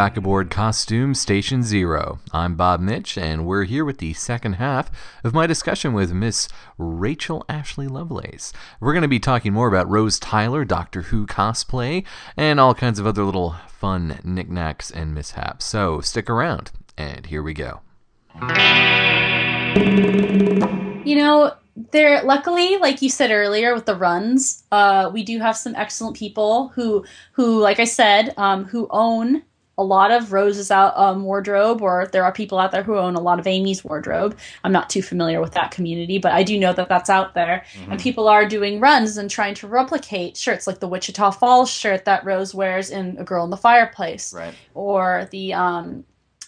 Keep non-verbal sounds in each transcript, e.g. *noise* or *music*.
Back aboard Costume Station Zero. I'm Bob Mitch, and we're here with the second half of my discussion with Miss Rachel Ashley Lovelace. We're going to be talking more about Rose Tyler, Doctor Who cosplay, and all kinds of other little fun knickknacks and mishaps. So stick around, and here we go. You know, there luckily, like you said earlier with the runs, uh, we do have some excellent people who who, like I said, um, who own a lot of Rose's out um, wardrobe, or there are people out there who own a lot of Amy's wardrobe. I'm not too familiar with that community, but I do know that that's out there, and people are doing runs and trying to replicate shirts like the Wichita Falls shirt that Rose wears in A Girl in the Fireplace, Right. or the um,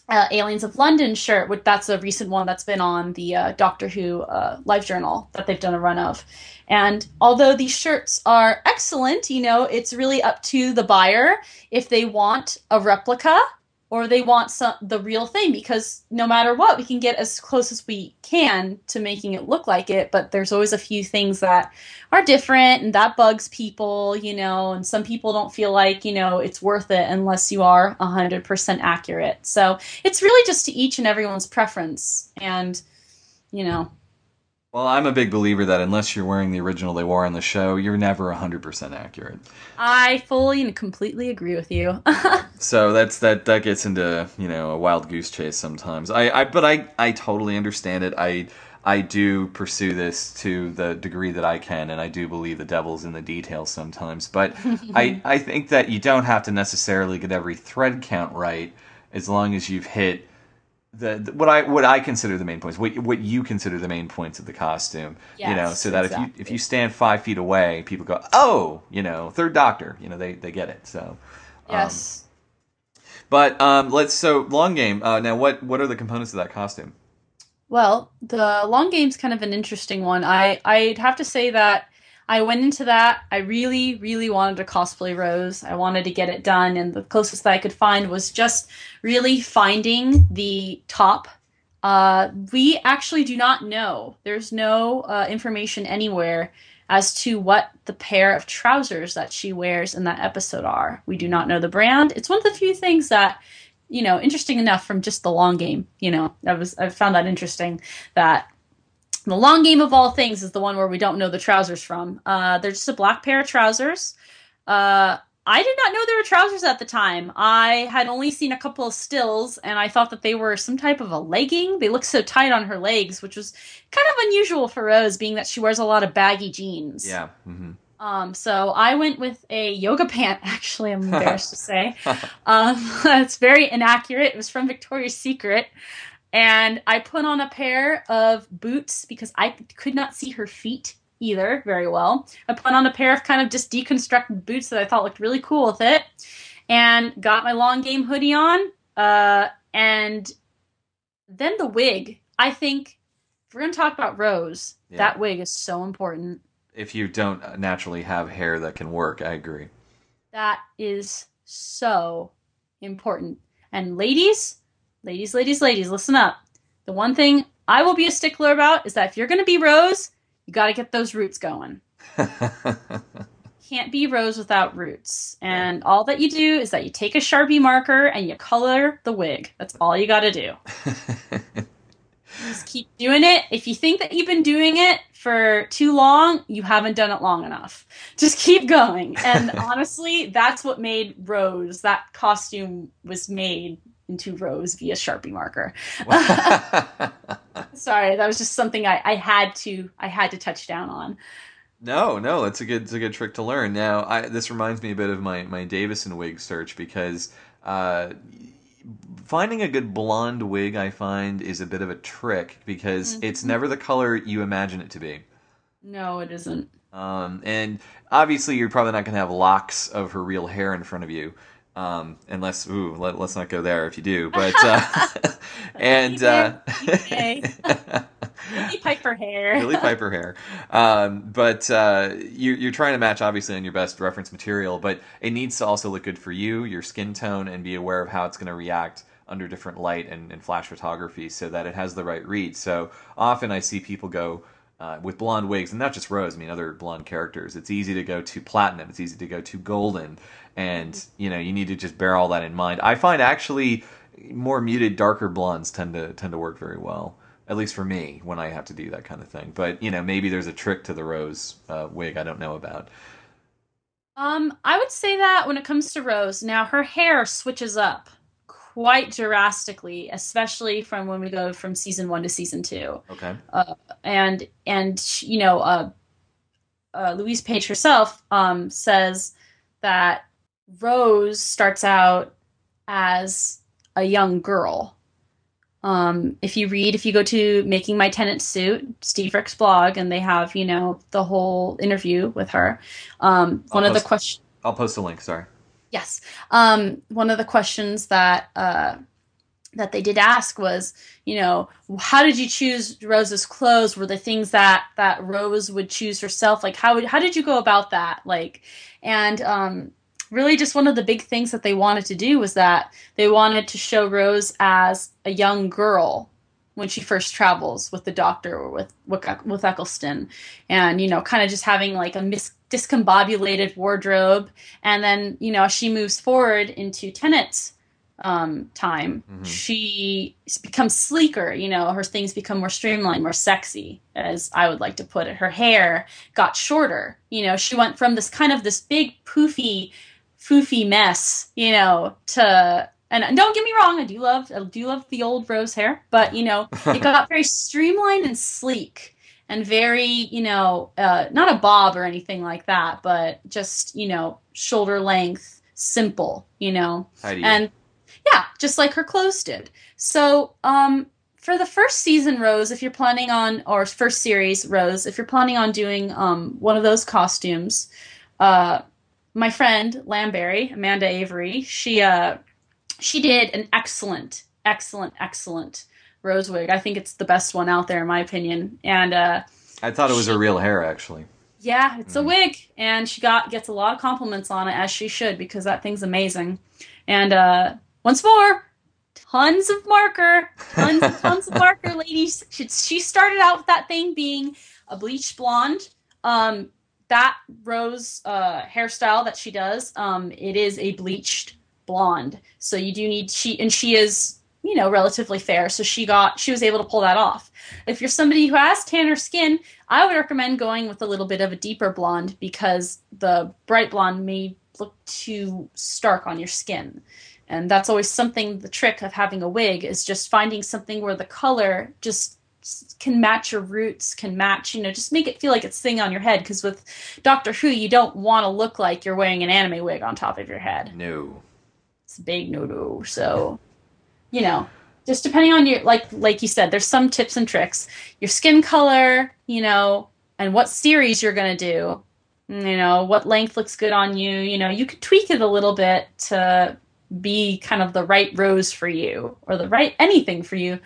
uh, Aliens of London shirt, which that's a recent one that's been on the uh, Doctor Who uh, Live Journal that they've done a run of. And although these shirts are excellent, you know, it's really up to the buyer if they want a replica or they want some the real thing because no matter what we can get as close as we can to making it look like it but there's always a few things that are different and that bugs people you know and some people don't feel like you know it's worth it unless you are 100% accurate. So it's really just to each and everyone's preference and you know Well, I'm a big believer that unless you're wearing the original they wore on the show, you're never 100% accurate. i fully and completely agree with you *laughs* So that's that that gets into, you know, a wild goose chase sometimes. I, I but I I totally understand it. I I do pursue this to the degree that I can and I do believe the devil's in the details sometimes. But *laughs* I I think that you don't have to necessarily get every thread count right as long as you've hit the, the- what I what I consider the main points, what what you consider the main points of the costume, you know, so that if you if you stand five feet away, people go, oh, you know, third Doctor, you know, they they get it. So, yes but um, let's so long game. Uh, now, what what are the components of that costume? Well, the long game's kind of an interesting one. I I'd have to say that I went into that. I really, really wanted to cosplay Rose. I wanted to get it done, and the closest that I could find was just really finding the top. Uh, we actually do not know. There's no uh, information anywhere as to what the pair of trousers that she wears in that episode are. We do not know the brand. It's one of the few things that you know, interesting enough from just the long game. You know, I was I found that interesting that the long game of all things is the one where we don't know the trousers from. Uh, they're just a black pair of trousers. Uh, I did not know they were trousers at the time. I had only seen a couple of stills, and I thought that they were some type of a legging. They looked so tight on her legs, which was kind of unusual for Rose, being that she wears a lot of baggy jeans. Yeah. hmm Um, so I went with a yoga pant. *laughs* Actually, I'm *laughs* embarrassed to say, um, *laughs* it's very inaccurate. It was from Victoria's Secret, and I put on a pair of boots because I could not see her feet either very well. I put on a pair of kind of just deconstructed boots that I thought looked really cool with it, and got my long game hoodie on. Uh, and then the wig. I think if we're gonna talk about Rose, Yeah. that wig is so important. If you don't naturally have hair that can work, I agree. That is so important. And ladies, ladies, ladies, ladies, listen up. The one thing I will be a stickler about is that if you're going to be Rose, you got to get those roots going. *laughs* Can't be Rose without roots. And all that you do is that you take a Sharpie marker and you color the wig. That's all you got to do. *laughs* Just keep doing it. If you think that you've been doing it for too long, you haven't done it long enough. *laughs* Just keep going. And honestly, that's what made Rose, that costume was made into Rose via Sharpie marker. *laughs* Sorry, that was just something I, I had to I had to touch down on. No, no, it's a good, it's a good trick to learn. Now, I, this reminds me a bit of my my Davison wig search because uh, finding a good blonde wig, I find, is a bit of a trick because Mm-hmm. it's never the color you imagine it to be. No, it isn't. Um, and obviously, you're probably not going to have locks of her real hair in front of you, um, unless ooh, let, us not go there if you do. *laughs* But uh, *laughs* and uh. *laughs* Billie Piper hair. Billie Piper hair. Um, but uh, you, you're trying to match, obviously, on your best reference material, but it needs to also look good for you, your skin tone, and be aware of how it's going to react under different light and, and flash photography so that it has the right read. So often I see people go uh, with blonde wigs, and not just Rose, I mean, other blonde characters. It's easy to go to platinum, it's easy to go to golden, and you know, you need to just bear all that in mind. I find actually more muted, darker blondes tend to tend to work very well at least for me when I have to do that kind of thing. But you know, maybe there's a trick to the rose uh, wig I don't know about. Um, I would say that when it comes to Rose, now her hair switches up quite drastically, especially from when we go from season one to season two. Okay. and and you know uh, uh, Louise Page herself um, says that Rose starts out as a young girl. Um, if you read, if you go to Making My Tennant Suit, Steve Rick's blog, and they have you know the whole interview with her. Um, one I'll of the questions. I'll post a link. Sorry. Yes. Um, one of the questions that uh, that they did ask was, you know, how did you choose Rose's clothes? Were the things that that Rose would choose herself? Like, how would, how did you go about that? Like, and um, really, just one of the big things that they wanted to do was that they wanted to show Rose as a young girl when she first travels with the doctor or with with, with Eccleston, and you know, kind of just having like a mis- discombobulated wardrobe, and then you know, as she moves forward into Tennant's um, time, Mhm. she becomes sleeker. You know, her things become more streamlined, more sexy, as I would like to put it. Her hair got shorter. You know, she went from this kind of this big poofy, foofy mess, you know, to and don't get me wrong, I do love I do love the old rose hair, but you know, *laughs* it got very streamlined and sleek and very, you know, uh, not a bob or anything like that, but just you know, shoulder length, simple, you know, and yeah, just like her clothes did. So, um, for the first season, Rose, if you're planning on, or first series, Rose, if you're planning on doing um, one of those costumes, uh, my friend Lamberry, Amanda Avery, she uh, she did an excellent, excellent, excellent rose wig. I think it's the best one out there, in my opinion. And uh, I thought it was her real hair, actually. yeah, it's a wig, and she got gets a lot of compliments on it as she should because that thing's amazing. And uh, once more, tons of marker, tons and tons of marker, *laughs* ladies. She, she started out with that thing being a bleached blonde. Um, that rose uh, hairstyle that she does, um, it is a bleached blonde. So you do need she and she is you know relatively fair. So she got she was able to pull that off. If you're somebody who has tanner skin, I would recommend going with a little bit of a deeper blonde because the bright blonde may look too stark on your skin. And that's always something the trick of having a wig is just finding something where the color just can match your roots, can match, you know, just make it feel like it's sitting on your head because with Doctor Who you don't want to look like you're wearing an anime wig on top of your head. No. It's big no-no. So, you know, just depending on your like like you said, there's some tips and tricks. Your skin color, you know, and what series you're gonna do. You know, what length looks good on you. You know, you could tweak it a little bit to be kind of the right rose for you or the right anything for you.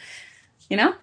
You know?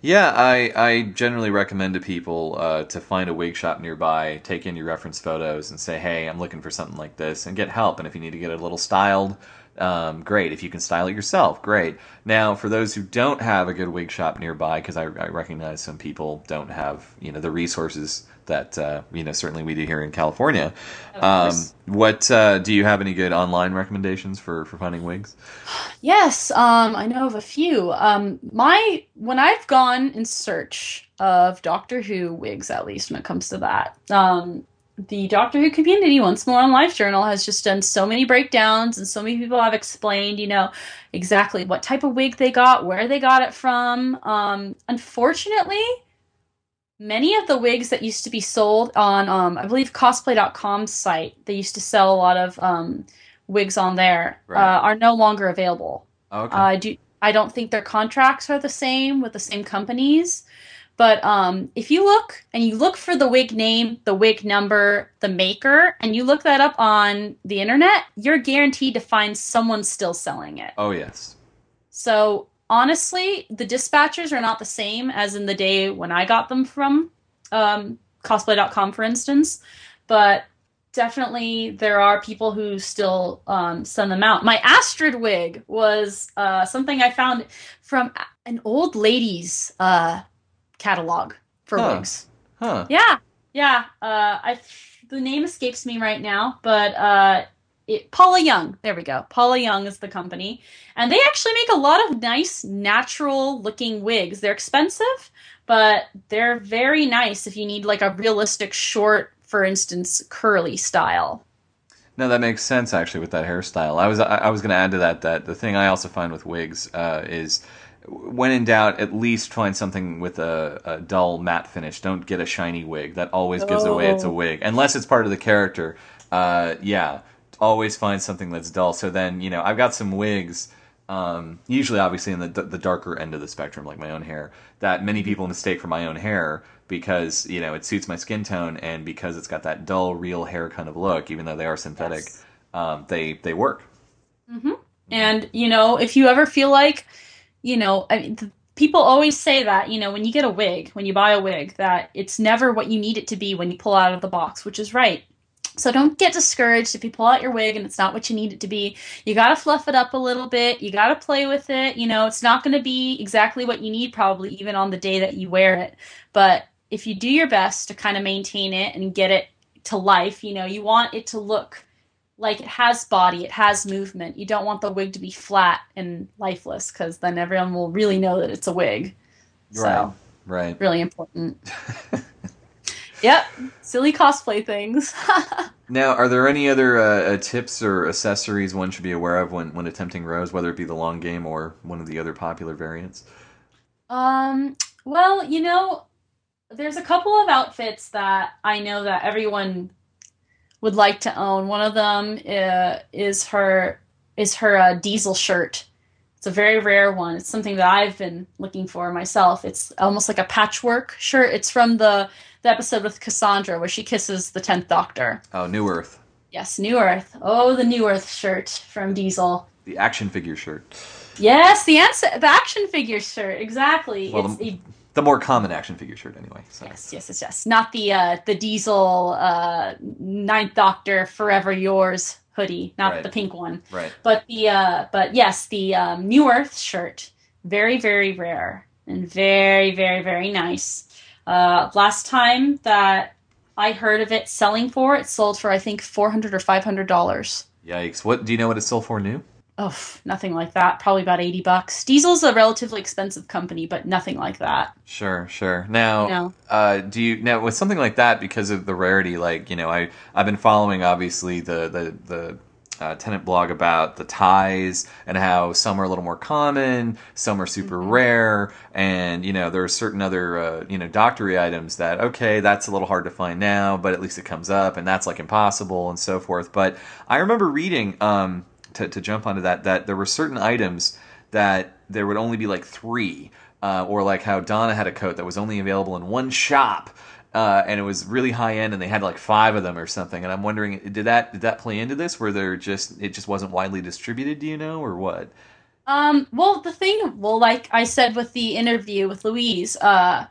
Yeah, I, I generally recommend to people uh, to find a wig shop nearby, take in your reference photos, and say, hey, I'm looking for something like this, and get help. And if you need to get it a little styled, um, great. If you can style it yourself, great. Now, for those who don't have a good wig shop nearby, because I, I recognize some people don't have you know the resources that uh, you know certainly we do here in California. Um, what uh, do you have any good online recommendations for for finding wigs? *sighs* Yes, um, I know of a few. Um, my when I've gone in search of Doctor Who wigs, at least when it comes to that, um, the Doctor Who community, once more on Live Journal has just done so many breakdowns, and so many people have explained, you know, exactly what type of wig they got, where they got it from. Um, unfortunately, many of the wigs that used to be sold on, um, I believe, cosplay.com's site, they used to sell a lot of um, wigs on there, Right. uh, are no longer available. Oh, okay. Uh, I do. I don't think their contracts are the same with the same companies. But um, if you look and you look for the wig name, the wig number, the maker, and you look that up on the internet, you're guaranteed to find someone still selling it. oh yes. So honestly, the dispatchers are not the same as in the day when I got them from um, cosplay.com, for instance. But definitely there are people who still um, send them out. My Astrid wig was uh, something I found from an old lady's uh, catalog for Huh. wigs. Huh. Yeah, yeah. Uh, I the name escapes me right now, but uh, it, Paula Young. There we go. Paula Young is the company, and they actually make a lot of nice, natural-looking wigs. They're expensive, but they're very nice if you need like a realistic short, for instance, curly style. No, that makes sense actually with that hairstyle. I was I, I was going to add to that that the thing I also find with wigs uh, is when in doubt, at least find something with a, a dull matte finish. Don't get a shiny wig. That always gives away it's a Oh. wig, unless it's part of the character. Uh, yeah, always find something that's dull. So then you know I've got some wigs. Um, usually, obviously, in the the darker end of the spectrum, like my own hair, that many people mistake for my own hair because you know it suits my skin tone and because it's got that dull, real hair kind of look. Even though they are synthetic, Yes. um, they they work. And you know, if you ever feel like, you know, I mean, people always say that, you know, when you get a wig, when you buy a wig, that it's never what you need it to be when you pull out of the box, which is right. So don't get discouraged if you pull out your wig and it's not what you need it to be. You got to fluff it up a little bit. You got to play with it. You know, it's not going to be exactly what you need probably even on the day that you wear it. But if you do your best to kind of maintain it and get it to life, you know, you want it to look like it has body, it has movement. You don't want the wig to be flat and lifeless because then everyone will really know that it's a wig. Right. So, Right. really important. *laughs* yep, silly cosplay things. *laughs* Now, are there any other uh, uh, tips or accessories one should be aware of when, when attempting Rose, whether it be the long game or one of the other popular variants? Um, well, you know, there's a couple of outfits that I know that everyone would like to own. One of them uh, is her is her uh, diesel shirt. It's a very rare one. It's something that I've been looking for myself. It's almost like a patchwork shirt. It's from the the episode with Cassandra where she kisses the tenth Doctor. Oh, New Earth, Yes, New Earth. Oh, the New Earth shirt from Diesel. the action figure shirt. Yes, the answer, the action figure shirt. Exactly. Well, it's, the, the more common action figure shirt, anyway. So. Yes, yes, yes, yes. Not the uh, the Diesel uh, Ninth Doctor Forever Yours hoodie, not Right. the pink one, Right. but the uh, but yes, the um, New Earth shirt. Very, very rare and very, very, very nice. Uh, last time that I heard of it selling for, it sold for I think four hundred or five hundred dollars. Yikes. What do you know what it's sold for new? Oh, nothing like that. Probably about eighty bucks. Diesel's a relatively expensive company, but nothing like that. Sure, sure. Now, No. uh, do you now with something like that because of the rarity? Like you know, I I've been following obviously the the the uh, Tennant blog about the ties and how some are a little more common, some are super rare, and you know there are certain other uh, you know doctory items that okay that's a little hard to find now, but at least it comes up, and that's like impossible and so forth. But I remember reading um, to to jump onto that that there were certain items that there would only be like three, uh, or like how Donna had a coat that was only available in one shop. Uh, and it was really high end, and they had like five of them or something. And I'm wondering, did that did that play into this? Where there just it just wasn't widely distributed? Do you know, or what? Um, well, the thing, well, like I said with the interview with Louise, uh,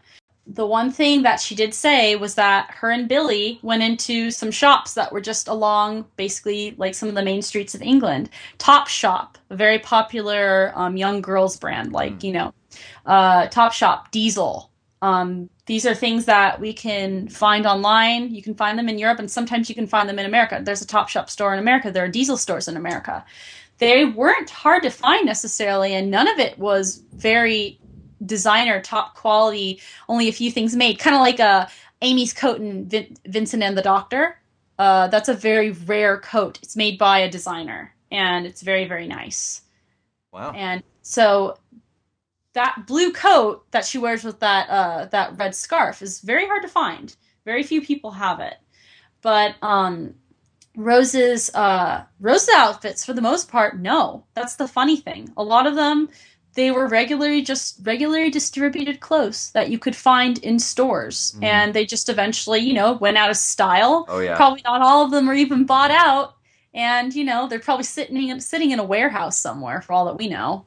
the one thing that she did say was that her and Billie went into some shops that were just along basically like some of the main streets of England. Top Shop, a very popular um, young girls brand, like, you know, uh, Top Shop, Diesel. Um, these are things that we can find online. You can find them in Europe, and sometimes you can find them in America. There's a Top Shop store in America. There are Diesel stores in America they weren't hard to find necessarily, and none of it was very designer top quality. Only a few things made, kind of like a Amy's coat in Vin- Vincent and the Doctor. Uh, that's a very rare coat. It's made by a designer, and it's very very nice. Wow. And so that blue coat that she wears with that uh, that red scarf is very hard to find. Very few people have it. But um, Rose's uh, Rose's outfits, for the most part, no. That's the funny thing. A lot of them, they were regularly just regularly distributed clothes that you could find in stores, Mhm. and they just eventually, you know, went out of style. Oh yeah. Probably not all of them were even bought out, and you know, they're probably sitting sitting in a warehouse somewhere, for all that we know.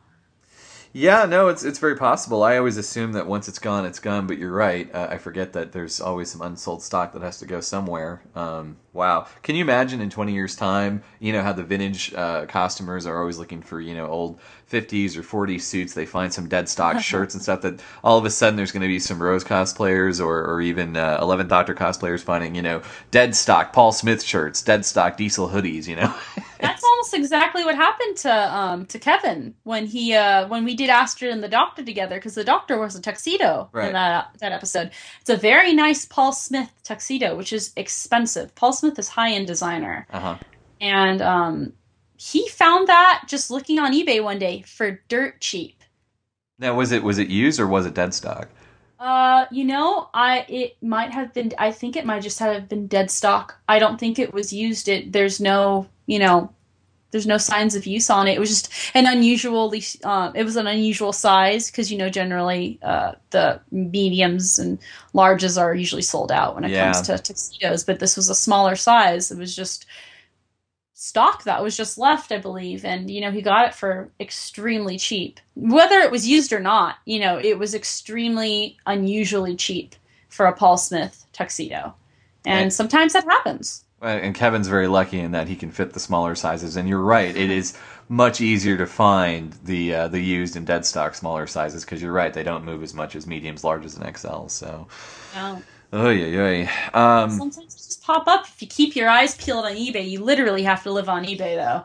Yeah, no, it's it's very possible. I always assume that once it's gone, it's gone. But you're right. Uh, I forget that there's always some unsold stock that has to go somewhere. Um, wow, can you imagine in 20 years' time? You know how the vintage uh, costumers are always looking for you know old 50s or 40s suits. They find some dead stock *laughs* shirts and stuff. That all of a sudden there's going to be some Rose cosplayers or or even uh, 11th Doctor cosplayers finding you know dead stock Paul Smith shirts, dead stock Diesel hoodies. You know. *laughs* That's almost exactly what happened to um to Kevin when he uh when we did Astrid and the Doctor together because the Doctor was a tuxedo Right. in that that episode. It's a very nice Paul Smith tuxedo, which is expensive. Paul Smith is high end designer, uh huh. and um he found that just looking on eBay one day for dirt cheap. Now was it was it used or was it dead stock? Uh, you know, I it might have been. I think it might just have been dead stock. I don't think it was used. It there's no, you know, there's no signs of use on it. It was just an unusually. Um, it was an unusual size because you know generally uh, the mediums and larges are usually sold out when it Yeah. comes to tuxedos. But this was a smaller size. It was just stock that was just left, I believe, and you know he got it for extremely cheap. Whether it was used or not, you know, it was extremely unusually cheap for a Paul Smith tuxedo, and Right. sometimes that happens. And Kevin's very lucky in that he can fit the smaller sizes. And you're right; it is much easier to find the uh, the used and dead stock smaller sizes because you're right; they don't move as much as mediums, larges, and XLs. So, oh yeah, yeah. Um, Sometimes pop up if you keep your eyes peeled on eBay. You literally have to live on eBay though.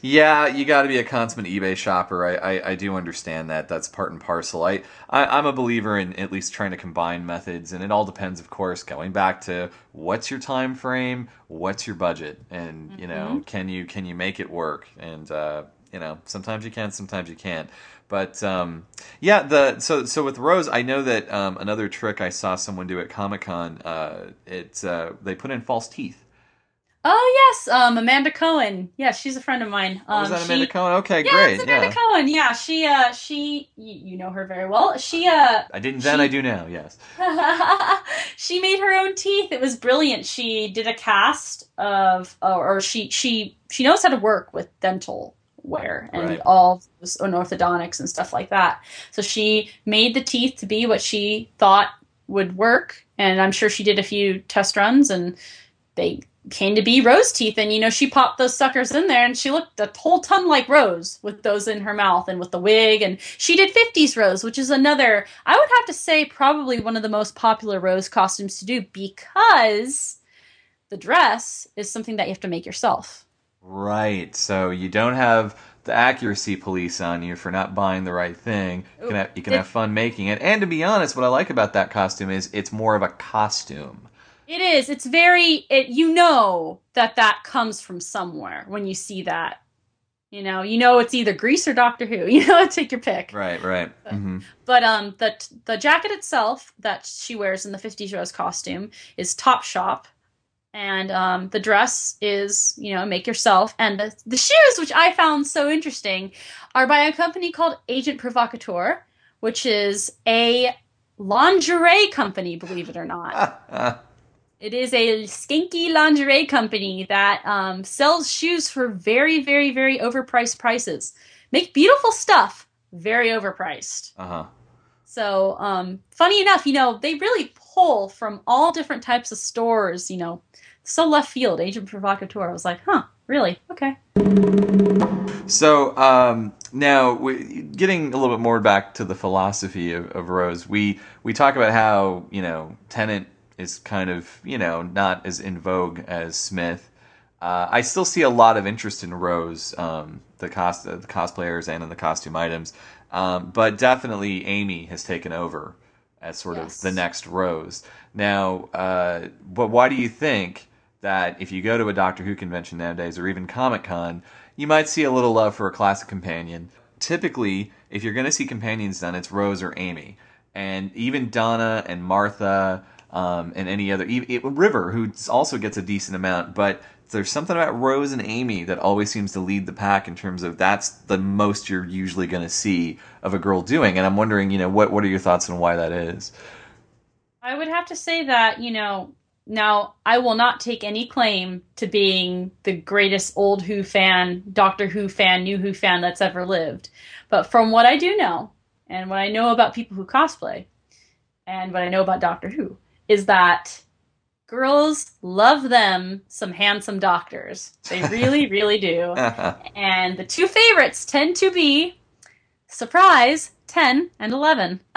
Yeah, you got to be a consummate eBay shopper. I, I, I do understand that. That's part and parcel. I, I I'm a believer in at least trying to combine methods, and it all depends, of course, going back to what's your time frame, what's your budget, and you know, can you can you make it work? And uh, you know, sometimes you can, sometimes you can't. But um, yeah, the so so with Rose, I know that um, another trick I saw someone do at Comic Con. Uh, it's uh, they put in false teeth. Oh yes, um, Amanda Cohen. Yeah, she's a friend of mine. Um, Oh, that Amanda she- Cohen? Okay, Yeah, great. it's Amanda yeah. Cohen. Yeah, she uh, she you, you know her very well. She uh, I didn't then, She- I do now. Yes. *laughs* she made her own teeth. It was brilliant. She did a cast of, or, or she she she knows how to work with dental wear and Right. all those orthodontics and stuff like that. So she made the teeth to be what she thought would work, and I'm sure she did a few test runs, and they came to be rose teeth. And you know, she popped those suckers in there, and she looked a whole ton like Rose with those in her mouth and with the wig. And she did 50s Rose, which is another, I would have to say, probably one of the most popular Rose costumes to do because the dress is something that you have to make yourself. Right. So you don't have the accuracy police on you for not buying the right thing. You can have, you can have fun making it. And to be honest, what I like about that costume is it's more of a costume. It is. It's very. It you know that that comes from somewhere when you see that. You know, you know it's either Grease or Doctor Who. *laughs* You know, take your pick. Right. Right. hmm But um, the the jacket itself that she wears in the '50s Rose costume is Top Shop, and um, the dress is you know make yourself, and the the shoes, which I found so interesting, are by a company called Agent Provocateur, which is a lingerie company, believe it or not. *laughs* It is a skinky lingerie company that um, sells shoes for very, very, very overpriced prices. Make beautiful stuff, very overpriced. uh huh. So, um, funny enough, you know, they really pull from all different types of stores, you know. So left field, Agent Provocateur. I was like, huh, really? Okay. So um, now, we, getting a little bit more back to the philosophy of, of Rose, we we talk about how you know Tennant is kind of you know not as in vogue as Smith. Uh, I still see a lot of interest in Rose, um, the cost the cosplayers and in the costume items, um, but definitely Amy has taken over as sort Yes. of the next Rose. Now, uh, but why do you think that if you go to a Doctor Who convention nowadays, or even Comic Con, you might see a little love for a classic companion? Typically, if you're going to see companions done, it's Rose or Amy, and even Donna and Martha. Um, and any other e- e- River, who also gets a decent amount, but there's something about Rose and Amy that always seems to lead the pack in terms of that's the most you're usually going to see of a girl doing. And I'm wondering, you know, what what are your thoughts on why that is? I would have to say that, you know, now I will not take any claim to being the greatest old Who fan, Doctor Who fan, New Who fan that's ever lived. But from what I do know, and what I know about people who cosplay, and what I know about Doctor Who, is that girls love them some handsome doctors. They really, *laughs* really do. *laughs* And the two favorites tend to be, surprise, 10 and 11. *laughs*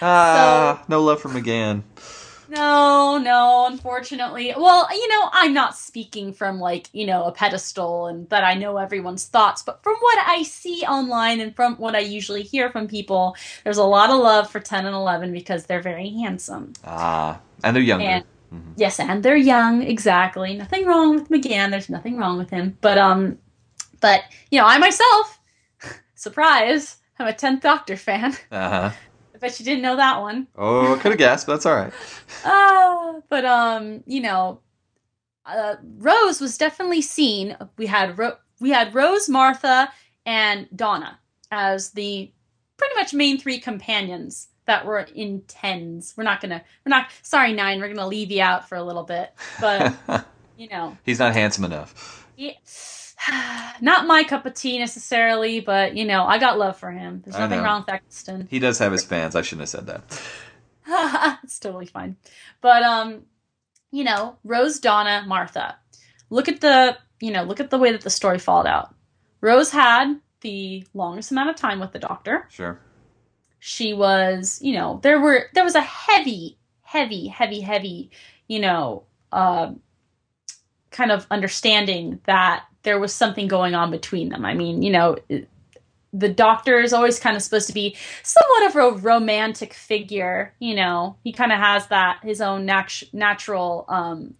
ah, no love for McGann. No, no, unfortunately. Well, you know, I'm not speaking from like, you know, a pedestal and that I know everyone's thoughts, but from what I see online and from what I usually hear from people, there's a lot of love for 10 and 11 because they're very handsome. Ah, and they're younger. And yes, and they're young, exactly. Nothing wrong with McGann. There's nothing wrong with him. But um but, you know, I myself, *laughs* surprise, I'm a 10th Doctor fan. Uh-huh. Bet you didn't know that one. Oh, I could have guessed, but that's all right. *laughs* Ah, but um, you know, uh, Rose was definitely seen. We had Ro- we had Rose, Martha, and Donna as the pretty much main three companions that were in tens. We're not gonna, we're not. Sorry, nine. We're gonna leave you out for a little bit, but *laughs* you know, He's not handsome enough. yeah, *sighs* not my cup of tea necessarily. But you know, I got love for him. There's nothing wrong with Eccleston. He does have his fans. I shouldn't have said that. *laughs* it's totally fine. But um, you know, Rose, Donna, Martha. Look at the you know, look at the way that the story followed out. Rose had the longest amount of time with the doctor. Sure. She was, you know, there were there was a heavy, heavy, heavy, heavy, you know, uh, kind of understanding that there was something going on between them. I mean, you know, the doctor is always kind of supposed to be somewhat of a romantic figure. You know, he kind of has that his own nat- natural, um,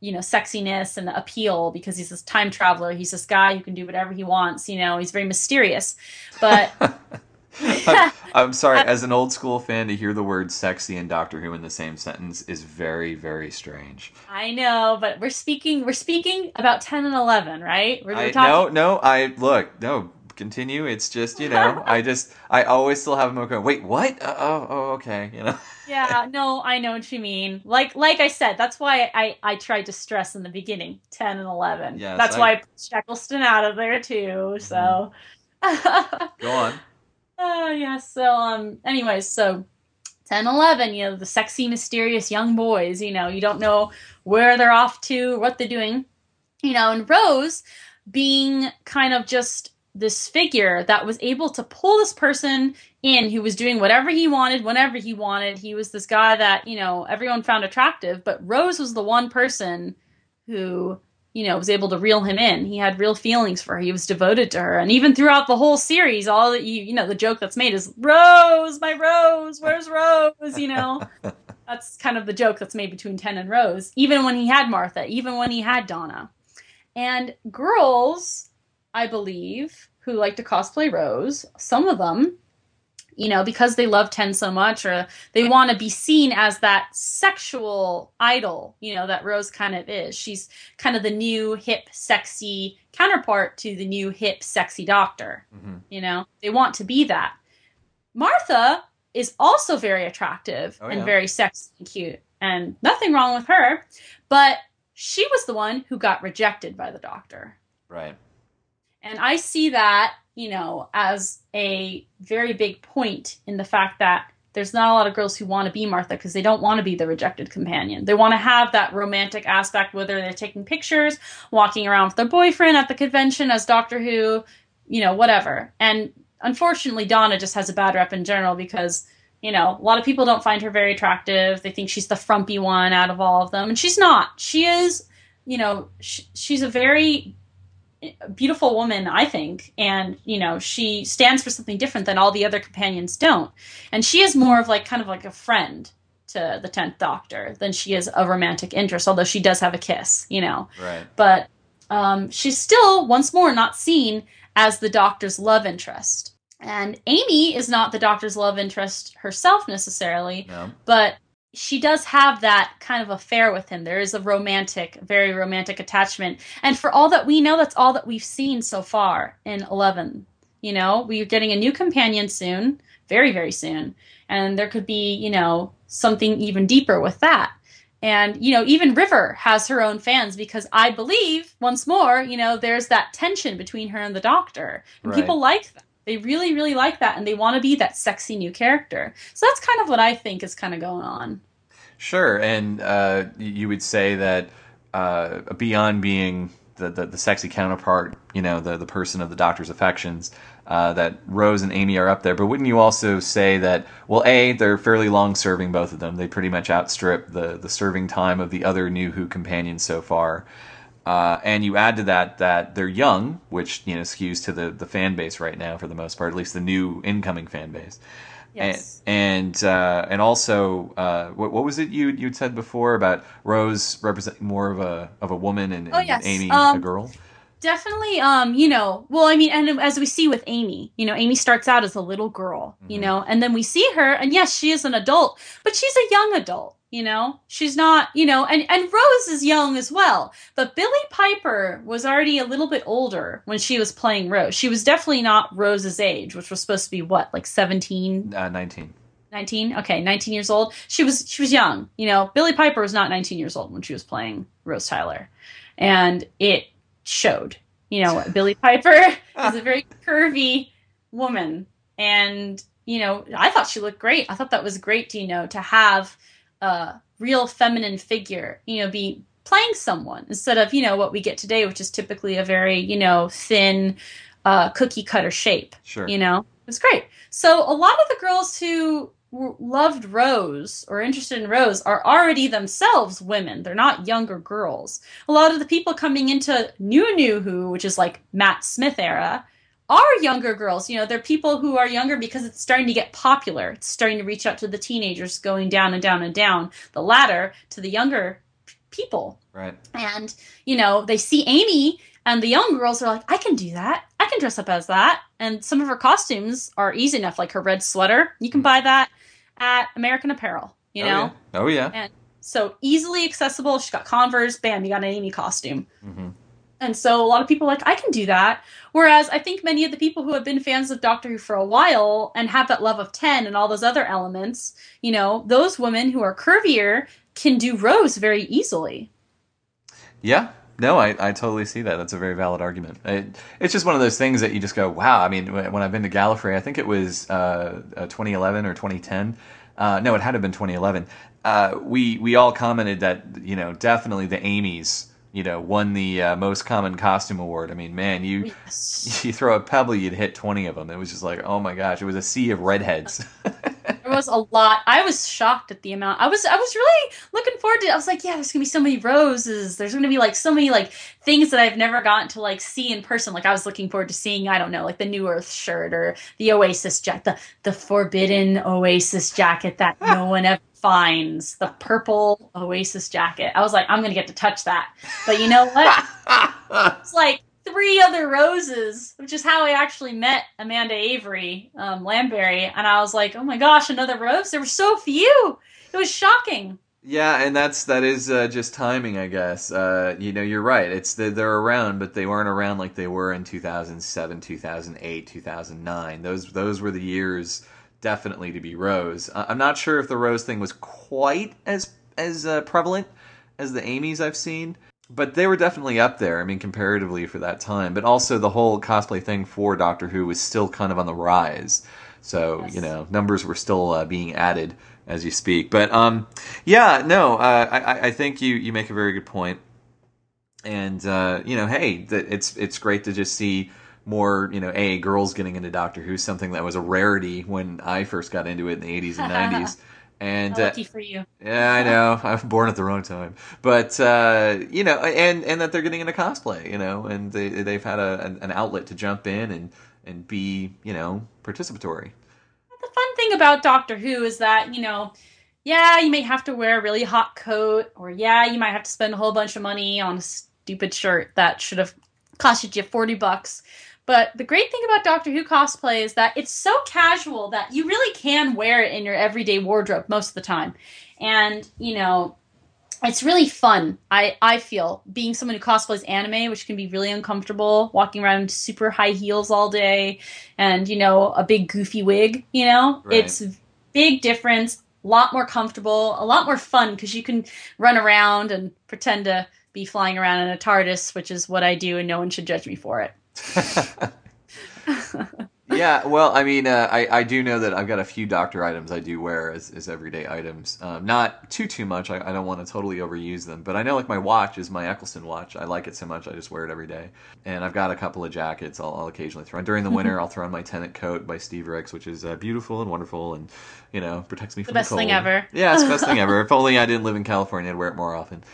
you know, sexiness and appeal because he's this time traveler. He's this guy who can do whatever he wants. You know, he's very mysterious, but. *laughs* I'm, *laughs* I'm sorry, as an old school fan, to hear the word sexy and Doctor Who in the same sentence is very, very strange. I know, but we're speaking we're speaking about ten and eleven, right? We're, we're I, talking. no, no, I look, no, continue. It's just, you know, I *laughs* just, I always still have a moment going, wait, what? Uh, oh, oh, okay, you know. Yeah, no, I know what you mean. Like like I said, that's why I I tried to stress in the beginning, ten and eleven. Yes, that's I- why I put Shackleston out of there too. So. Go on. *laughs* Uh, yeah, so um anyways, so 10 11, you know, the sexy mysterious young boys, you know, you don't know where they're off to, what they're doing. You know, and Rose being kind of just this figure that was able to pull this person in who was doing whatever he wanted whenever he wanted. He was this guy that, you know, everyone found attractive, but Rose was the one person who you know was able to reel him in. He had real feelings for her. He was devoted to her. And even throughout the whole series all that you you know the joke that's made is rose my rose where's rose? You know? *laughs* That's kind of the joke that's made between 10 and rose even when he had martha even when he had donna. And girls i believe who like to cosplay rose some of them you know because they love 10 so much or they want to be seen as that sexual idol you know that rose kind of is she's kind of the new hip sexy counterpart to the new hip sexy doctor Mhm. you know they want to be that martha is also very attractive Oh, and yeah. very sexy and cute and nothing wrong with her but she was the one who got rejected by the doctor Right. and I see that, you know, as a very big point in the fact that there's not a lot of girls who want to be Martha because they don't want to be the rejected companion. They want to have that romantic aspect, whether they're taking pictures, walking around with their boyfriend at the convention as Doctor Who, you know, whatever. And unfortunately, Donna just has a bad rep in general because, you know, a lot of people don't find her very attractive. They think she's the frumpy one out of all of them. And she's not. She is, you know, sh- she's a very beautiful woman, I think, and you know she stands for something different than all the other companions don't, and she is more of like kind of like a friend to the tenth Doctor than she is a romantic interest. Although she does have a kiss, you know, Right. but um, she's still once more not seen as the Doctor's love interest. And Amy is not the Doctor's love interest herself necessarily, No. but she does have that kind of affair with him. There is a romantic, very romantic attachment. And for all that we know, that's all that we've seen so far in 11. You know, we're getting a new companion soon, very, very soon. And there could be, you know, something even deeper with that. And, you know, even River has her own fans because I believe, once more, you know, there's that tension between her and the doctor. And Right. people like that. They really, really like that. And they want to be that sexy new character. So that's kind of what I think is kind of going on. Sure, and uh, you would say that uh, beyond being the, the the sexy counterpart, you know, the the person of the Doctor's affections, uh, that Rose and Amy are up there. But wouldn't you also say that? Well, a they're fairly long serving, both of them. They pretty much outstrip the the serving time of the other New Who companions so far. Uh, and you add to that that they're young, which you know skews to the, the fan base right now for the most part, at least the new incoming fan base. Yes. And and, uh, and also, uh, what, what was it you you'd said before about Rose representing more of a of a woman and, Oh, and yes. Amy a Um, girl? Definitely um you know well i mean and as we see with amy you know amy starts out as a little girl you Mhm. know and then we see her and yes she is an adult but she's a young adult you know? She's not you know and and rose is young as well but billie piper was already a little bit older when she was playing rose. She was definitely not rose's age which was supposed to be what like 17 Uh, Nineteen. 19 okay 19 years old. She was she was young you know? Billy piper was not 19 years old when she was playing rose tyler and it showed. You know *laughs* billie piper is a very curvy woman. And you know i thought she looked great. I thought that was great you know to have a real feminine figure you know be playing someone instead of you know what we get today which is typically a very you know thin uh, cookie cutter shape Sure. you know? It was great. So a lot of the girls who loved rose or interested in rose are already themselves women. They're not younger girls. A lot of the people coming into new new who which is like matt smith era are younger girls. You know they're people who are younger because it's starting to get popular. It's starting to reach out to the teenagers going down and down and down the ladder to the younger people. Right. and you know they see amy and the young girls are like i can do that. I can dress up as that. And some of her costumes are easy enough like her red sweater. You can hmm. buy that at american apparel you oh, know? Yeah. Oh yeah. so easily accessible. She's got converse. Bam you got an amy costume. Hmm and so a lot of people like i can do that. Whereas i think many of the people who have been fans of doctor who for a while and have that love of 10 and all those other elements you know those women who are curvier can do rose very easily. Yeah. No, I, I totally see that. That's a very valid argument. It, it's just one of those things that you just go, wow. I mean, when I've been to Gallifrey, I think it was uh, uh, 2011 or 2010. Uh, no, it had to have been 2011. Uh, we we all commented that you know definitely the Amy's you know won the uh, most common costume award. I mean, man, you yes. *laughs* you throw a pebble, you'd hit 20 of them. It was just like, oh my gosh, it was a sea of redheads. *laughs* There was a lot. I was shocked at the amount. I was I was really looking forward to. I was like, yeah, there's gonna be so many roses. There's gonna be like so many like things that I've never gotten to like see in person. Like I was looking forward to seeing. I don't know, like the New Earth shirt or the Oasis jacket, the the forbidden Oasis jacket that *laughs* no one ever finds. The purple Oasis jacket. I was like, I'm gonna get to touch that. But you know what? *laughs* it's like three other roses, which is how I actually met Amanda Avery, um, Lamberry, and I was like, oh my gosh, another rose! There were so few. It was shocking. Yeah, and that's that is uh, just timing, I guess. Uh, you know, you're right. It's the, they're around, but they weren't around like they were in 2007, 2008, 2009. Those those were the years definitely to be Rose. I'm not sure if the Rose thing was quite as as uh, prevalent as the Amy's I've seen, but they were definitely up there. I mean, comparatively for that time. But also the whole cosplay thing for Doctor Who was still kind of on the rise. So Yes. you know, numbers were still uh, being added as you speak. But um, yeah, no, uh, I, I- think you you make a very good point. And uh, you know, hey, th- it's it's great to just see more, you know, a girls getting into Doctor Who, something that was a rarity when I first got into it in the 80s and 90s. *laughs* And How uh, lucky for you. yeah, I know. *laughs* I was born at the wrong time, but uh, you know, and and that they're getting into cosplay, you know, and they they've had a an, an outlet to jump in and and be you know participatory. The fun thing about Doctor Who is that, you know, yeah, you may have to wear a really hot coat, or yeah, you might have to spend a whole bunch of money on a stupid shirt that should have costed you 40 bucks. But the great thing about Doctor Who cosplay is that it's so casual that you really can wear it in your everyday wardrobe most of the time. And, you know, it's really fun. I, I feel being someone who cosplays anime, which can be really uncomfortable, walking around in super high heels all day and, you know, a big goofy wig, you know, Right. it's big difference, a lot more comfortable, a lot more fun because you can run around and pretend to be flying around in a TARDIS, which is what I do, and no one should judge me for it. *laughs* yeah, well, I mean, uh, I I do know that I've got a few doctor items I do wear as, as everyday items. Um, not too too much. I, I don't want to totally overuse them, but I know like my watch is my Eccleston watch. I like it so much I just wear it every day. And I've got a couple of jackets. I'll, I'll occasionally throw on during the winter. I'll throw on my Tennant coat by Steve Ricks, which is uh, beautiful and wonderful, and you know protects me from the cold. Best thing ever. Yeah, it's the best thing *laughs* ever. If only I didn't live in California, I'd wear it more often.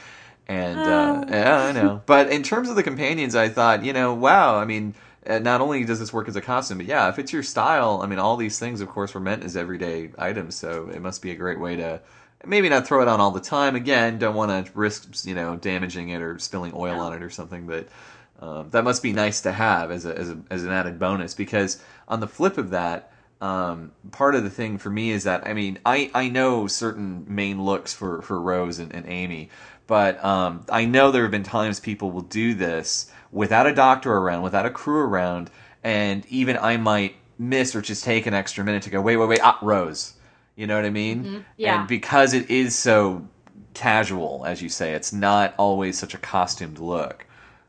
And uh, Oh. yeah, I know. *laughs* But in terms of the companions, I thought, you know, wow. I mean, uh, not only does this work as a costume, but yeah, if it's your style, I mean, all these things, of course, were meant as everyday items. So it must be a great way to maybe not throw it on all the time. Again, don't want to risk, you know, damaging it or spilling oil on it or something. But um, that must be nice to have as a, as a as an added bonus because on the flip of that. Um, part of the thing for me is that I mean I, I know certain main looks for, for Rose and, and Amy, but um, I know there have been times people will do this without a doctor around, without a crew around, and even I might miss or just take an extra minute to go, wait, wait, wait, ah, Rose. You know what I mean? Yeah. And because it is so casual, as you say, it's not always such a costumed look.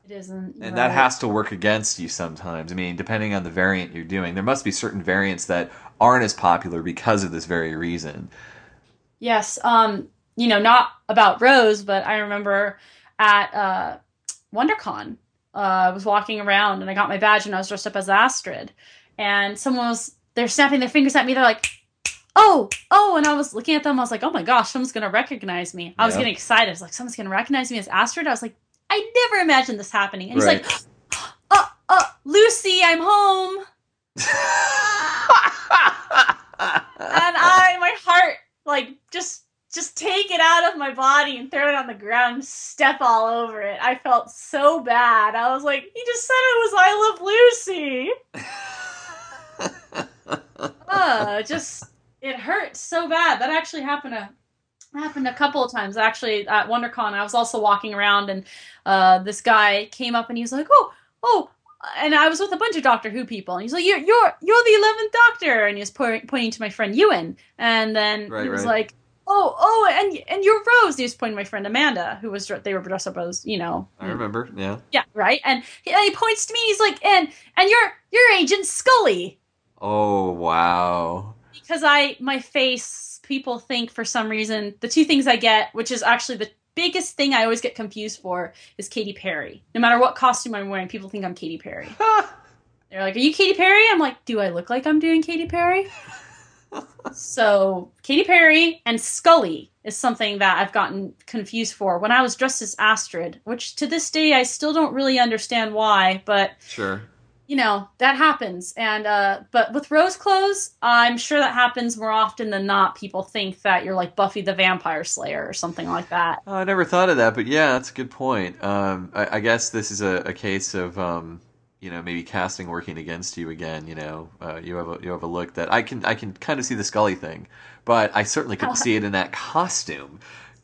It isn't. And right. that has to work against you sometimes. I mean, depending on the variant you're doing, there must be certain variants that aren't as popular because of this very reason. Yes. Um, you know, not about Rose, but I remember at uh WonderCon, uh, I was walking around and I got my badge and I was dressed up as Astrid. And someone was they're snapping their fingers at me, they're like, Oh, oh, and I was looking at them, I was like, Oh my gosh, someone's gonna recognize me. I was getting excited. I was like, someone's gonna recognize me as Astrid. I was like, I never imagined this happening. And he's like, *gasps* Uh uh, Lucy, I'm home. *laughs* and I, my heart, like just, just take it out of my body and throw it on the ground, and step all over it. I felt so bad. I was like, he just said it was "I love Lucy." *laughs* Uh, just it hurt so bad. That actually happened a happened a couple of times. Actually, at WonderCon, I was also walking around, and uh, this guy came up and he was like, "Oh, oh." And I was with a bunch of Doctor Who people, and he's like, "You're you're you're the eleventh Doctor," and he was po- pointing to my friend Ewan, and then Right, he was right. like, "Oh, oh, and and you're Rose." He was pointing to my friend Amanda, who was they were dressed up as you know, I remember, yeah. yeah, right. And he, and he points to me, he's like, "And and you're you're Agent Scully." Oh, wow. because I my face people think for some reason the two things I get, which is actually the biggest thing I always get confused for, is Katy Perry. No matter what costume I'm wearing, people think I'm Katy Perry. *laughs* They're like, "Are you Katy Perry?" I'm like, "Do I look like I'm doing Katy Perry?" *laughs* so Katy Perry and Scully is something that I've gotten confused for when I was dressed as Astrid, which to this day I still don't really understand why, but Sure. you know that happens and uh but with rose clothes i'm sure that happens more often than not people think that you're like buffy the vampire slayer or something like that Oh, I never thought of that, but yeah, that's a good point. Um, I, I guess this is a, a case of um, you know maybe casting working against you again. You know, uh, you have a you have a look that I can I can kind of see the Scully thing, but I certainly couldn't see it in that costume.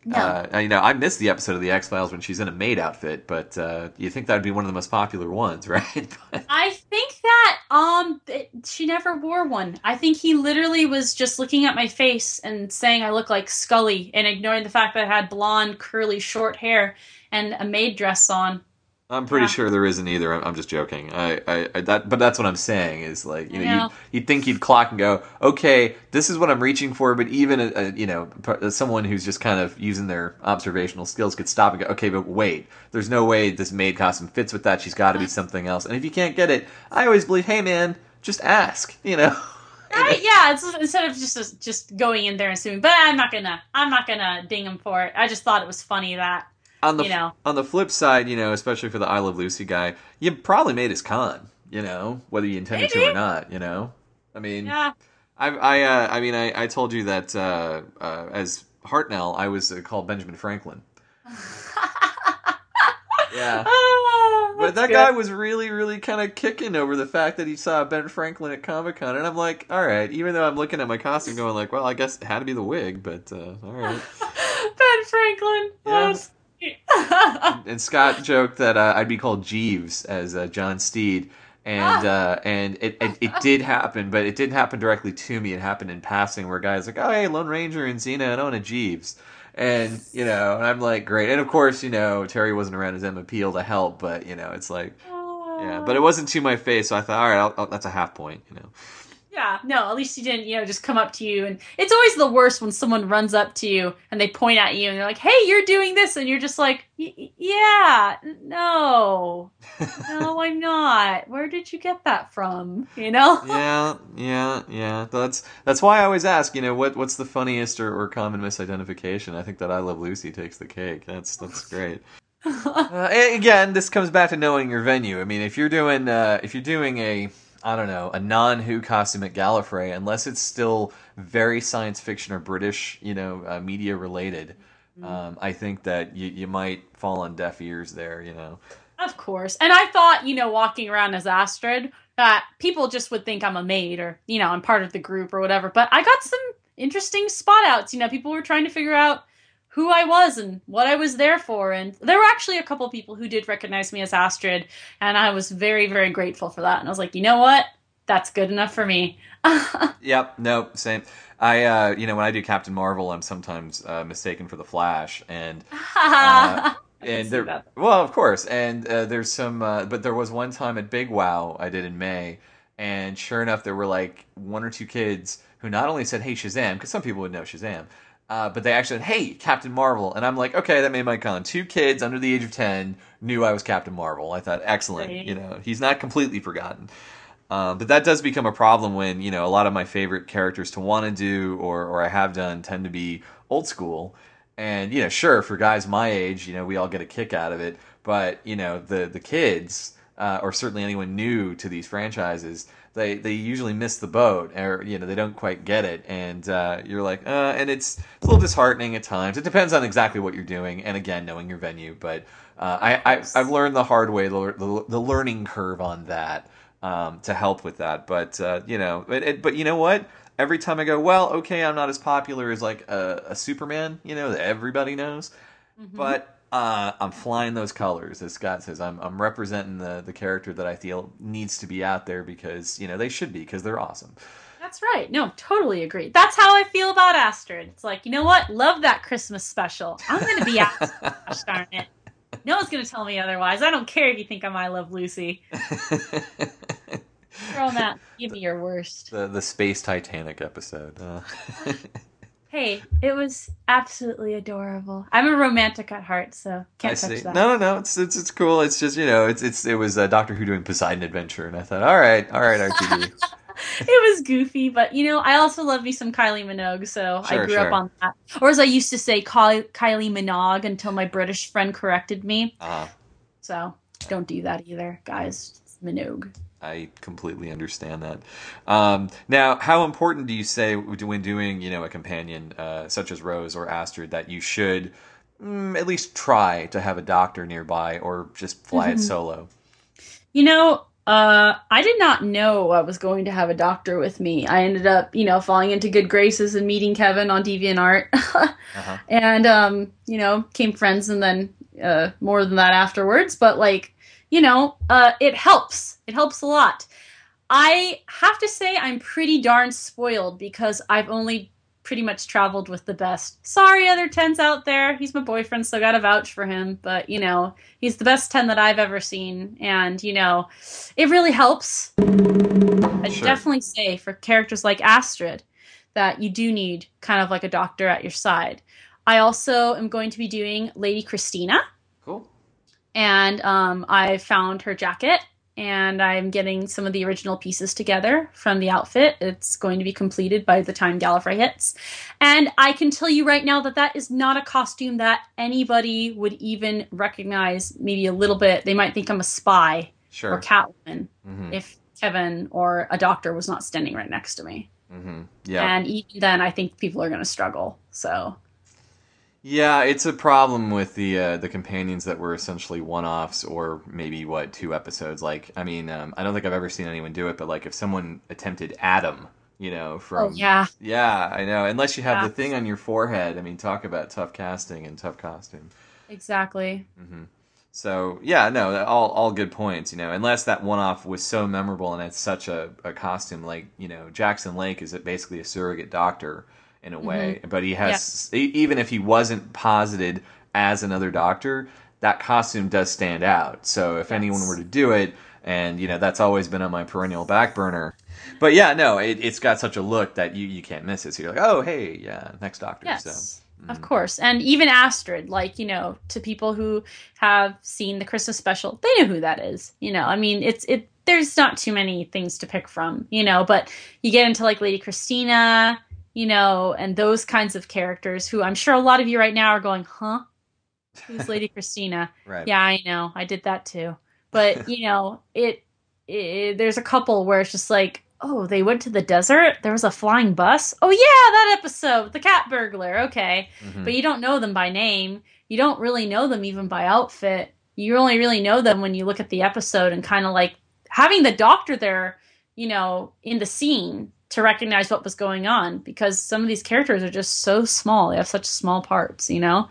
No. Uh, you know, I missed the episode of the X Files when she's in a maid outfit, but uh, you think that'd be one of the most popular ones, *laughs* right? But- i think that um it, she never wore one i think he literally was just looking at my face and saying i look like scully and ignoring the fact that i had blonde curly short hair and a maid dress on I'm pretty Yeah. sure there isn't either. I'm, I'm just joking. I, I, I that, but that's what I'm saying is like you know, Yeah. you'd, you'd think you'd clock and go, okay, this is what I'm reaching for. But even a, a, you know, p- uh, someone who's just kind of using their observational skills could stop and go, okay, but wait, there's no way this maid costume fits with that. She's got to be something else. And if you can't get it, I always believe, hey man, just ask. *laughs* You know, right? Yeah, it's instead of just just going in there and suing. But I'm not gonna I'm not gonna ding him for it. I just thought it was funny that on the you know. on the flip side, you know, especially for the I Love Lucy guy, you probably made his con. You know, whether you intended to or not. You know, I mean, yeah. I I uh, I mean, I, I told you that uh, uh, as Hartnell, I was uh, called Benjamin Franklin. *laughs* Yeah. Ah, But that good. guy was really, really kind of kicking over the fact that he saw Ben Franklin at Comic Con, and I'm like, all right. Even though I'm looking at my costume, going like, well, I guess it had to be the wig, but uh, all right. *laughs* Ben Franklin. Yeah. That's- *laughs* and Scott joked that uh, I'd be called Jeeves as uh, John Steed, and uh, and it, it it did happen, but it didn't happen directly to me. It happened in passing, where guys like, oh hey, Lone Ranger and Xena and Ona Jeeves, and you know, and I'm like, great, and of course, you know, Terry wasn't around as Emma Peel to help, but you know, it's like, yeah, but it wasn't to my face, so I thought, all right, I'll, I'll, that's a half point, you know. Yeah, no, at least he didn't, you know, just come up to you. And it's always the worst when someone runs up to you and they point at you and they're like, hey, you're doing this. And you're just like, "Y- y- yeah, no, *laughs* no, I'm not. Where did you get that from? You know? *laughs* yeah, yeah, yeah. That's that's why I always ask, you know, what what's the funniest or, or common misidentification? I think that I Love Lucy takes the cake. That's that's *laughs* great. Uh, again, this comes back to knowing your venue. I mean, if you're doing uh, if you're doing a I don't know a non Who costume at Gallifrey, unless it's still very science fiction or British, you know, uh, media related, um, I think that you you might fall on deaf ears there. You know. Of course. And I thought, you know, walking around as Astrid, that people just would think I'm a maid or, you know, I'm part of the group or whatever. But I got some interesting spot outs. You know, people were trying to figure out who I was and what I was there for. And there were actually a couple people who did recognize me as Astrid. And I was very, very grateful for that. And I was like, you know what? That's good enough for me. *laughs* Yep. No. Same. I, uh, you know, when I do Captain Marvel, I'm sometimes uh, mistaken for the Flash, and *laughs* uh, and there, that. well, of course, and uh, there's some, uh, but there was one time at Big Wow I did in May, and sure enough, there were like one or two kids who not only said, "Hey Shazam," because some people would know Shazam. Uh, but they actually said, "Hey, Captain Marvel," and I'm like, "Okay, that made my con." Two kids under the age of ten knew I was Captain Marvel. I thought, excellent. Right. You know, he's not completely forgotten. Um, but that does become a problem when you know a lot of my favorite characters to want to do or or I have done tend to be old school. And you know, sure, for guys my age, you know, we all get a kick out of it. But you know, the the kids, uh, or certainly anyone new to these franchises, they they usually miss the boat, or you know, they don't quite get it. And uh, you're like, uh, and it's, it's a little disheartening at times. It depends on exactly what you're doing, and again, knowing your venue. But uh, I, I I've learned the hard way the the, the learning curve on that um, to help with that. But uh, you know, it, it, but you know what? Every time I go, well, okay, I'm not as popular as like a, a Superman, you know, that everybody knows, but uh, I'm flying those colors, as Scott says. I'm I'm representing the the character that I feel needs to be out there because you know they should be because they're awesome. That's right. No, totally agree. That's how I feel about Astrid. It's like, you know what? Love that Christmas special. I'm going to be Astrid. *laughs* Gosh darn it. No one's going to tell me otherwise. I don't care if you think I'm I Love Lucy. *laughs* Throw that. Give me your worst. the the space Titanic episode. Uh, *laughs* Hey, it was absolutely adorable. I'm a romantic at heart, so can't I touch see. that. No, no, no. It's it's it's cool. It's just you know, it's it's it was uh, Doctor Who doing Poseidon Adventure, and I thought, all right, all right, RTD. *laughs* it was goofy, but you know, I also love me some Kylie Minogue, so Sure, I grew sure. up on that. Or as I used to say, Kylie, Minogue until my British friend corrected me. uh, So don't do that either, guys. It's Minogue. I completely understand that. Um, now, how important do you say when doing, you know, a companion uh, such as Rose or Astrid that you should mm, at least try to have a doctor nearby or just fly it Mhm. solo? You know, uh, I did not know I was going to have a doctor with me. I ended up, you know, falling into good graces and meeting Kevin on DeviantArt. *laughs* Uh-huh. and um, you know, came friends and then uh more than that afterwards. But like, you know, uh it helps. It helps a lot. I have to say I'm pretty darn spoiled because I've only pretty much traveled with the best. Sorry, other tens out there. He's my boyfriend, so I gotta vouch for him. But you know, he's the best ten that I've ever seen, and you know, it really helps. I Sure. definitely say for characters like Astrid that you do need kind of like a doctor at your side. I also am going to be doing Lady Christina. And um, I found her jacket and I'm getting some of the original pieces together from the outfit. It's going to be completed by the time Gallifrey hits. And I can tell you right now that that is not a costume that anybody would even recognize maybe a little bit. They might think I'm a spy Sure. or Catwoman Mhm. if Kevin or a doctor was not standing right next to me. hmm Yeah. And even then, I think people are going to struggle. So, Yeah, it's a problem with the uh, the companions that were essentially one offs or maybe what two episodes. Like, I mean, um, I don't think I've ever seen anyone do it, but like if someone attempted Adam, you know, from oh, yeah. yeah, I know. Unless you have Yeah. the thing on your forehead, I mean, talk about tough casting and tough costume. Exactly. So yeah, no, all all good points. You know, unless that one off was so memorable and it's such a, a costume, like you know, Jackson Lake is basically a surrogate doctor in a mm-hmm. way, but he has e- even if he wasn't posited as another doctor, that costume does stand out. So if anyone were to do it, and you know, that's always been on my perennial back burner. But yeah, no, it, it's got such a look that you, you can't miss it. So you're like, oh hey, yeah, next doctor. Yes. So Of mm-hmm. course. And even Astrid, like, you know, to people who have seen the Christmas special, they know who that is. You know, I mean, it's, it, there's not too many things to pick from, you know, but you get into like Lady Christina, you know, and those kinds of characters who I'm sure a lot of you right now are going, huh? Who's Lady *laughs* Christina? right. Yeah, I know. I did that too. But, *laughs* you know, it, it there's a couple where it's just like, oh, they went to the desert. There was a flying bus. Oh yeah, that episode, the cat burglar. Okay, Mhm. but you don't know them by name. You don't really know them even by outfit. You only really know them when you look at the episode and kind of like having the doctor there, you know, in the scene to recognize what was going on because some of these characters are just so small. They have such small parts, you know.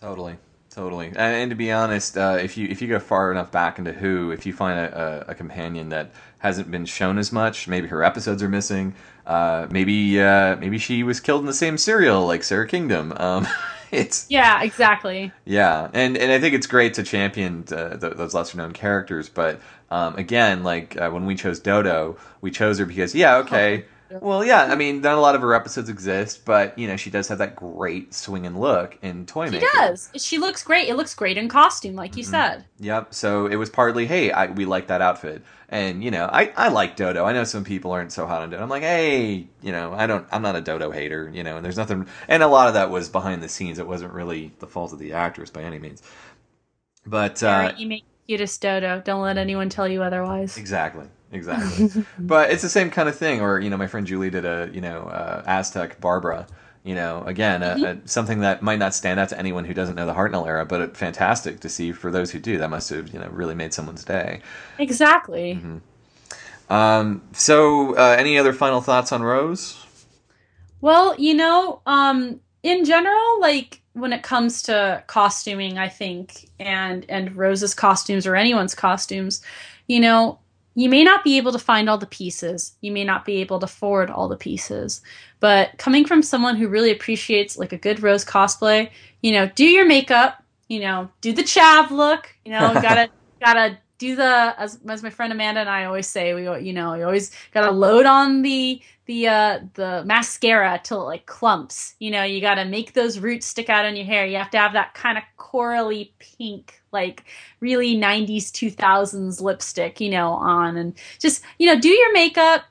Totally, totally. And, and to be honest, uh, if you if you go far enough back into Who, if you find a, a, a companion that hasn't been shown as much, maybe her episodes are missing. Uh, maybe uh, maybe she was killed in the same serial like Sara Kingdom. Um, *laughs* *laughs* it's Yeah, exactly. yeah, and and I think it's great to champion uh, th- those lesser known characters. But um, again, like uh, when we chose Dodo, we chose her because yeah, okay. Well, yeah, I mean, not a lot of her episodes exist, but you know, she does have that great swinging look in Toy She does. She looks great. It looks great in costume, like you Mm-hmm. said. Yep. So it was partly, hey, I, we like that outfit, and you know, I, I like Dodo. I know some people aren't so hot on Dodo. I'm like, hey, you know, I don't, I'm not a Dodo hater, you know, and there's nothing, and a lot of that was behind the scenes. It wasn't really the fault of the actress by any means. But uh, you make cutest dodo. Don't let anyone tell you otherwise. Exactly. Exactly. but it's the same kind of thing. Or you know, my friend Julie did a you know uh, Aztec Barbara. You know, again, a, a, something that might not stand out to anyone who doesn't know the Hartnell era, but it, fantastic to see for those who do. That must have you know really made someone's day. Exactly. Um, so, uh, any other final thoughts on Rose? Well, you know, um, in general, like when it comes to costuming, I think, and and Rose's costumes or anyone's costumes, you know, you may not be able to find all the pieces. You may not be able to afford all the pieces. But coming from someone who really appreciates like a good Rose cosplay, you know, do your makeup, you know, do the chav look, you know, *laughs* gotta gotta do the as, as my friend Amanda and I always say, we you know, you always gotta load on the the uh the mascara till it like clumps. You know, you gotta make those roots stick out on your hair. You have to have that kind of corally pink, like really 90s 2000s lipstick, you know, on and just, you know, do your makeup,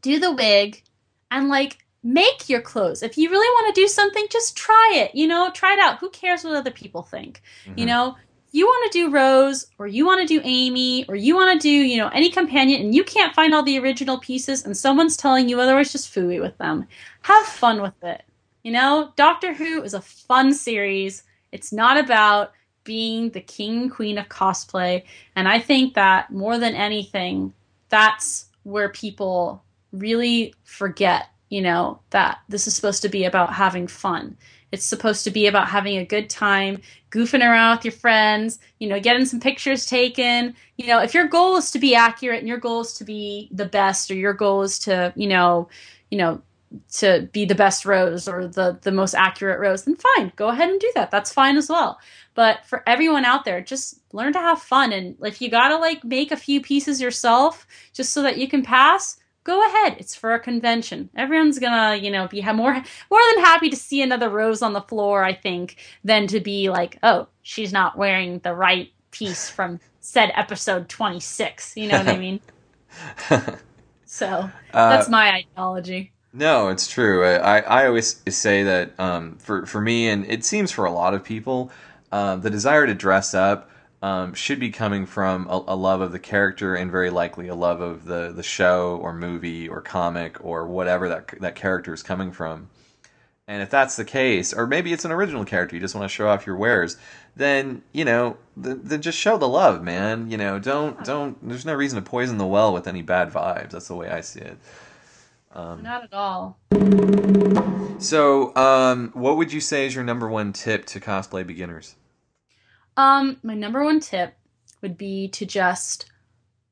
do the wig, and like make your clothes. If you really want to do something, just try it. You know, try it out. Who cares what other people think? You Mhm. know, you want to do Rose or you want to do Amy or you want to do, you know, any companion and you can't find all the original pieces and someone's telling you otherwise, just fooey with them. Have fun with it. You know, Doctor Who is a fun series. It's not about being the king queen of cosplay. And I think that more than anything, that's where people really forget, you know, that this is supposed to be about having fun. It's supposed to be about having a good time, goofing around with your friends, you know, getting some pictures taken. You know, if your goal is to be accurate and your goal is to be the best or your goal is to, you know, you know, to be the best rose or the the most accurate rose, then fine, go ahead and do that. That's fine as well. But for everyone out there, just learn to have fun and if you got to like make a few pieces yourself just so that you can pass, go ahead. It's for a convention. Everyone's gonna, you know, be more more than happy to see another rose on the floor. I think than to be like, oh, she's not wearing the right piece from said episode 26. You know what I mean? *laughs* So Uh, that's my ideology. No, it's true. I, I always say that um, for for me, and it seems for a lot of people, um, the desire to dress up um, should be coming from a, a love of the character and very likely a love of the, the show or movie or comic or whatever that that character is coming from. And if that's the case, or maybe it's an original character, you just want to show off your wares, then you know, th- then just show the love, man. You know, don't don't. There's no reason to poison the well with any bad vibes. That's the way I see it. Um, Not at all. So, um, what would you say is your number one tip to cosplay beginners? Um, my number one tip would be to just,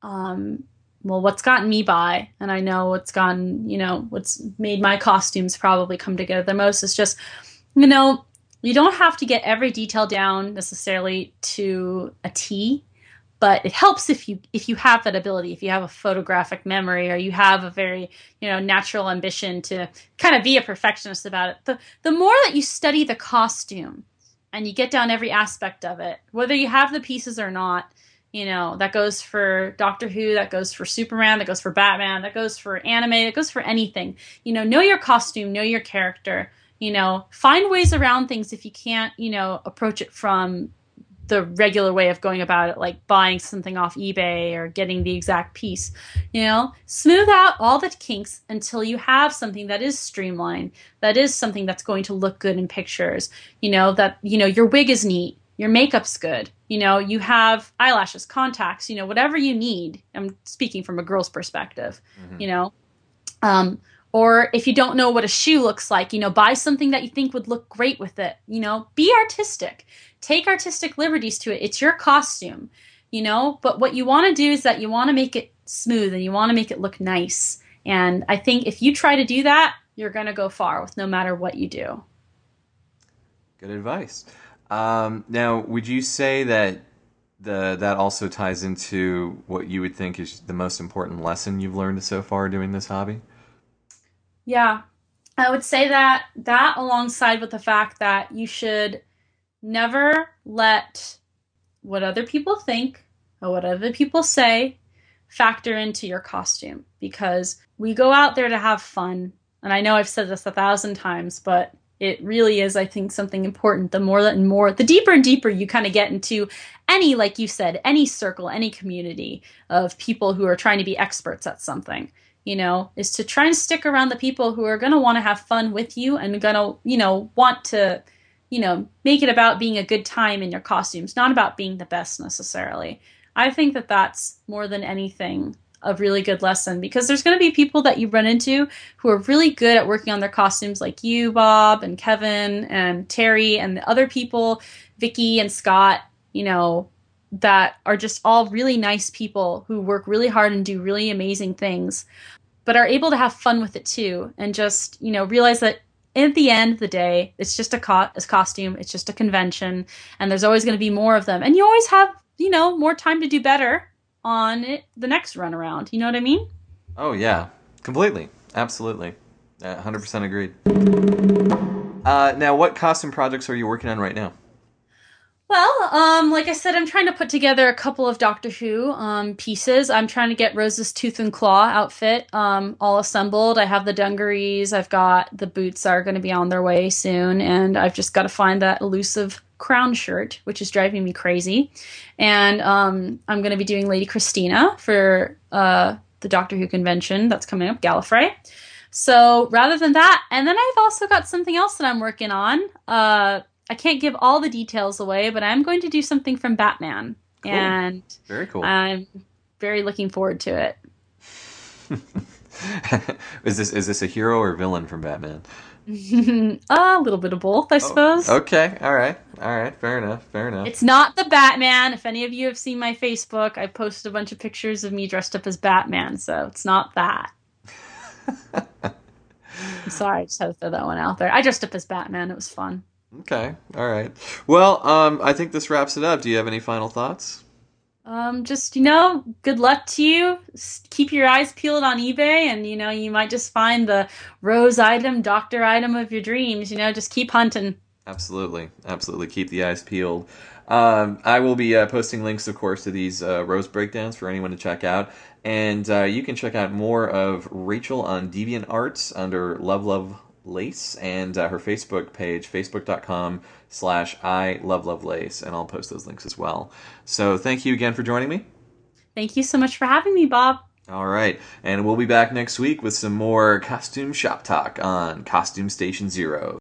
um, well, what's gotten me by, and I know what's gotten, you know, what's made my costumes probably come together the most is just, you know, you don't have to get every detail down necessarily to a T, but it helps if you if you have that ability, if you have a photographic memory, or you have a very, you know, natural ambition to kind of be a perfectionist about it. The the more that you study the costume and you get down every aspect of it, whether you have the pieces or not. You know, that goes for Doctor Who, that goes for Superman, that goes for Batman, that goes for anime, that goes for anything. You know, know your costume, know your character. You know, find ways around things if you can't, you know, approach it from the regular way of going about it, like buying something off eBay or getting the exact piece. You know, smooth out all the kinks until you have something that is streamlined, that is something that's going to look good in pictures. You know, that, you know, your wig is neat, your makeup's good, you know, you have eyelashes, contacts, you know, whatever you need. I'm speaking from a girl's perspective, you know. Um, or if you don't know what a shoe looks like, you know, buy something that you think would look great with it. You know, be artistic. Take artistic liberties to it. It's your costume, you know, but what you want to do is that you want to make it smooth and you want to make it look nice. And I think if you try to do that, you're going to go far with no matter what you do. Good advice. Um, now, would you say that the that also ties into what you would think is the most important lesson you've learned so far doing this hobby? Yeah. I would say that that alongside with the fact that you should never let what other people think or what other people say factor into your costume because we go out there to have fun. And I know I've said this a thousand times, but it really is, I think, something important. The more and more, the deeper and deeper you kind of get into any, like you said, any circle, any community of people who are trying to be experts at something you know, is to try and stick around the people who are going to want to have fun with you and going to, you know, want to, you know, make it about being a good time in your costumes, not about being the best necessarily. I think that that's more than anything a really good lesson because there's going to be people that you run into who are really good at working on their costumes, like you, Bob, and Kevin, and Terry, and the other people, Vicky and Scott, you know, that are just all really nice people who work really hard and do really amazing things, but are able to have fun with it too, and just you know realize that at the end of the day, it's just a, co- a costume, it's just a convention, and there's always going to be more of them, and you always have you know more time to do better on it the next run around. You know what I mean? Oh yeah, completely, absolutely, hundred percent agreed. Uh, now, what costume projects are you working on right now? Well, um, like I said, I'm trying to put together a couple of Doctor Who um, pieces. I'm trying to get Rose's tooth and claw outfit um, all assembled. I have the dungarees. I've got the boots are going to be on their way soon, and I've just got to find that elusive crown shirt, which is driving me crazy. And um, I'm going to be doing Lady Christina for uh, the Doctor Who convention that's coming up, Gallifrey. So rather than that, and then I've also got something else that I'm working on. Uh, I can't give all the details away, but I'm going to do something from Batman, Cool. and Very cool. I'm very looking forward to it. *laughs* is this is this a hero or villain from Batman? *laughs* a little bit of both, I oh, suppose. Okay, all right, all right, fair enough, fair enough. It's not the Batman. If any of you have seen my Facebook, I posted a bunch of pictures of me dressed up as Batman, so it's not that. *laughs* I'm sorry, I just had to throw that one out there. I dressed up as Batman. It was fun. Okay, all right. Well, um, I think this wraps it up. Do you have any final thoughts? Um, just you know, good luck to you. Keep your eyes peeled on eBay, and you know, you might just find the rose item, doctor item of your dreams. You know, just keep hunting. Absolutely, absolutely. Keep the eyes peeled. Um, I will be uh, posting links, of course, to these uh, rose breakdowns for anyone to check out, and uh, you can check out more of Rachel on Deviant Arts under Love Love Lace and uh, her Facebook page, facebook.com slash I Love Love Lace, and I'll post those links as well. So thank you again for joining me. Thank you so much for having me, Bob. All right, and we'll be back next week with some more costume shop talk on Costume Station Zero.